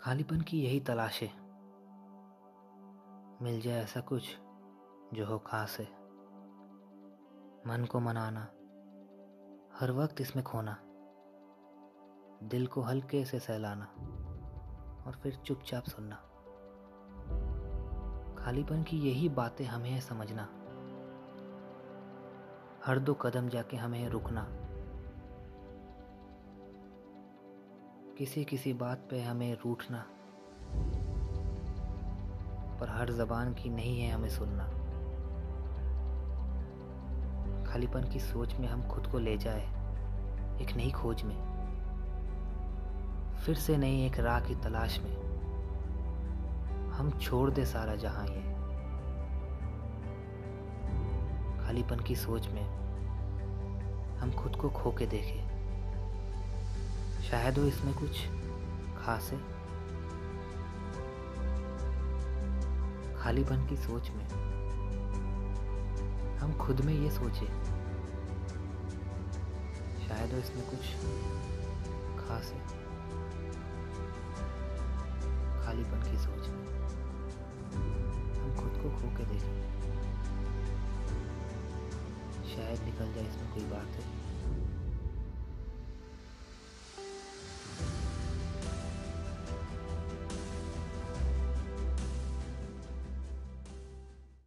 खालीपन की यही तलाश है। मिल जाए ऐसा कुछ जो हो खास है। मन को मनाना, हर वक्त इसमें खोना, दिल को हल्के से सहलाना और फिर चुपचाप सुनना। खालीपन की यही बातें हमें समझना, हर दो कदम जाके हमें रुकना किसी किसी बात पे हमें रूठना। पर हर जबान की नहीं है हमें सुनना। खालीपन की सोच में हम खुद को ले जाए, एक नई खोज में। फिर से नई एक राह की तलाश में। हम छोड़ दे सारा जहाँ ये। खालीपन की सोच में हम खुद को खो के देखें। शायद वो इसमें कुछ खास है खालीपन की सोच में हम खुद में ये सोचे, शायद वो इसमें कुछ खास है खालीपन की सोच में हम खुद को खो के देखें। शायद निकल जाए इसमें कोई बात है।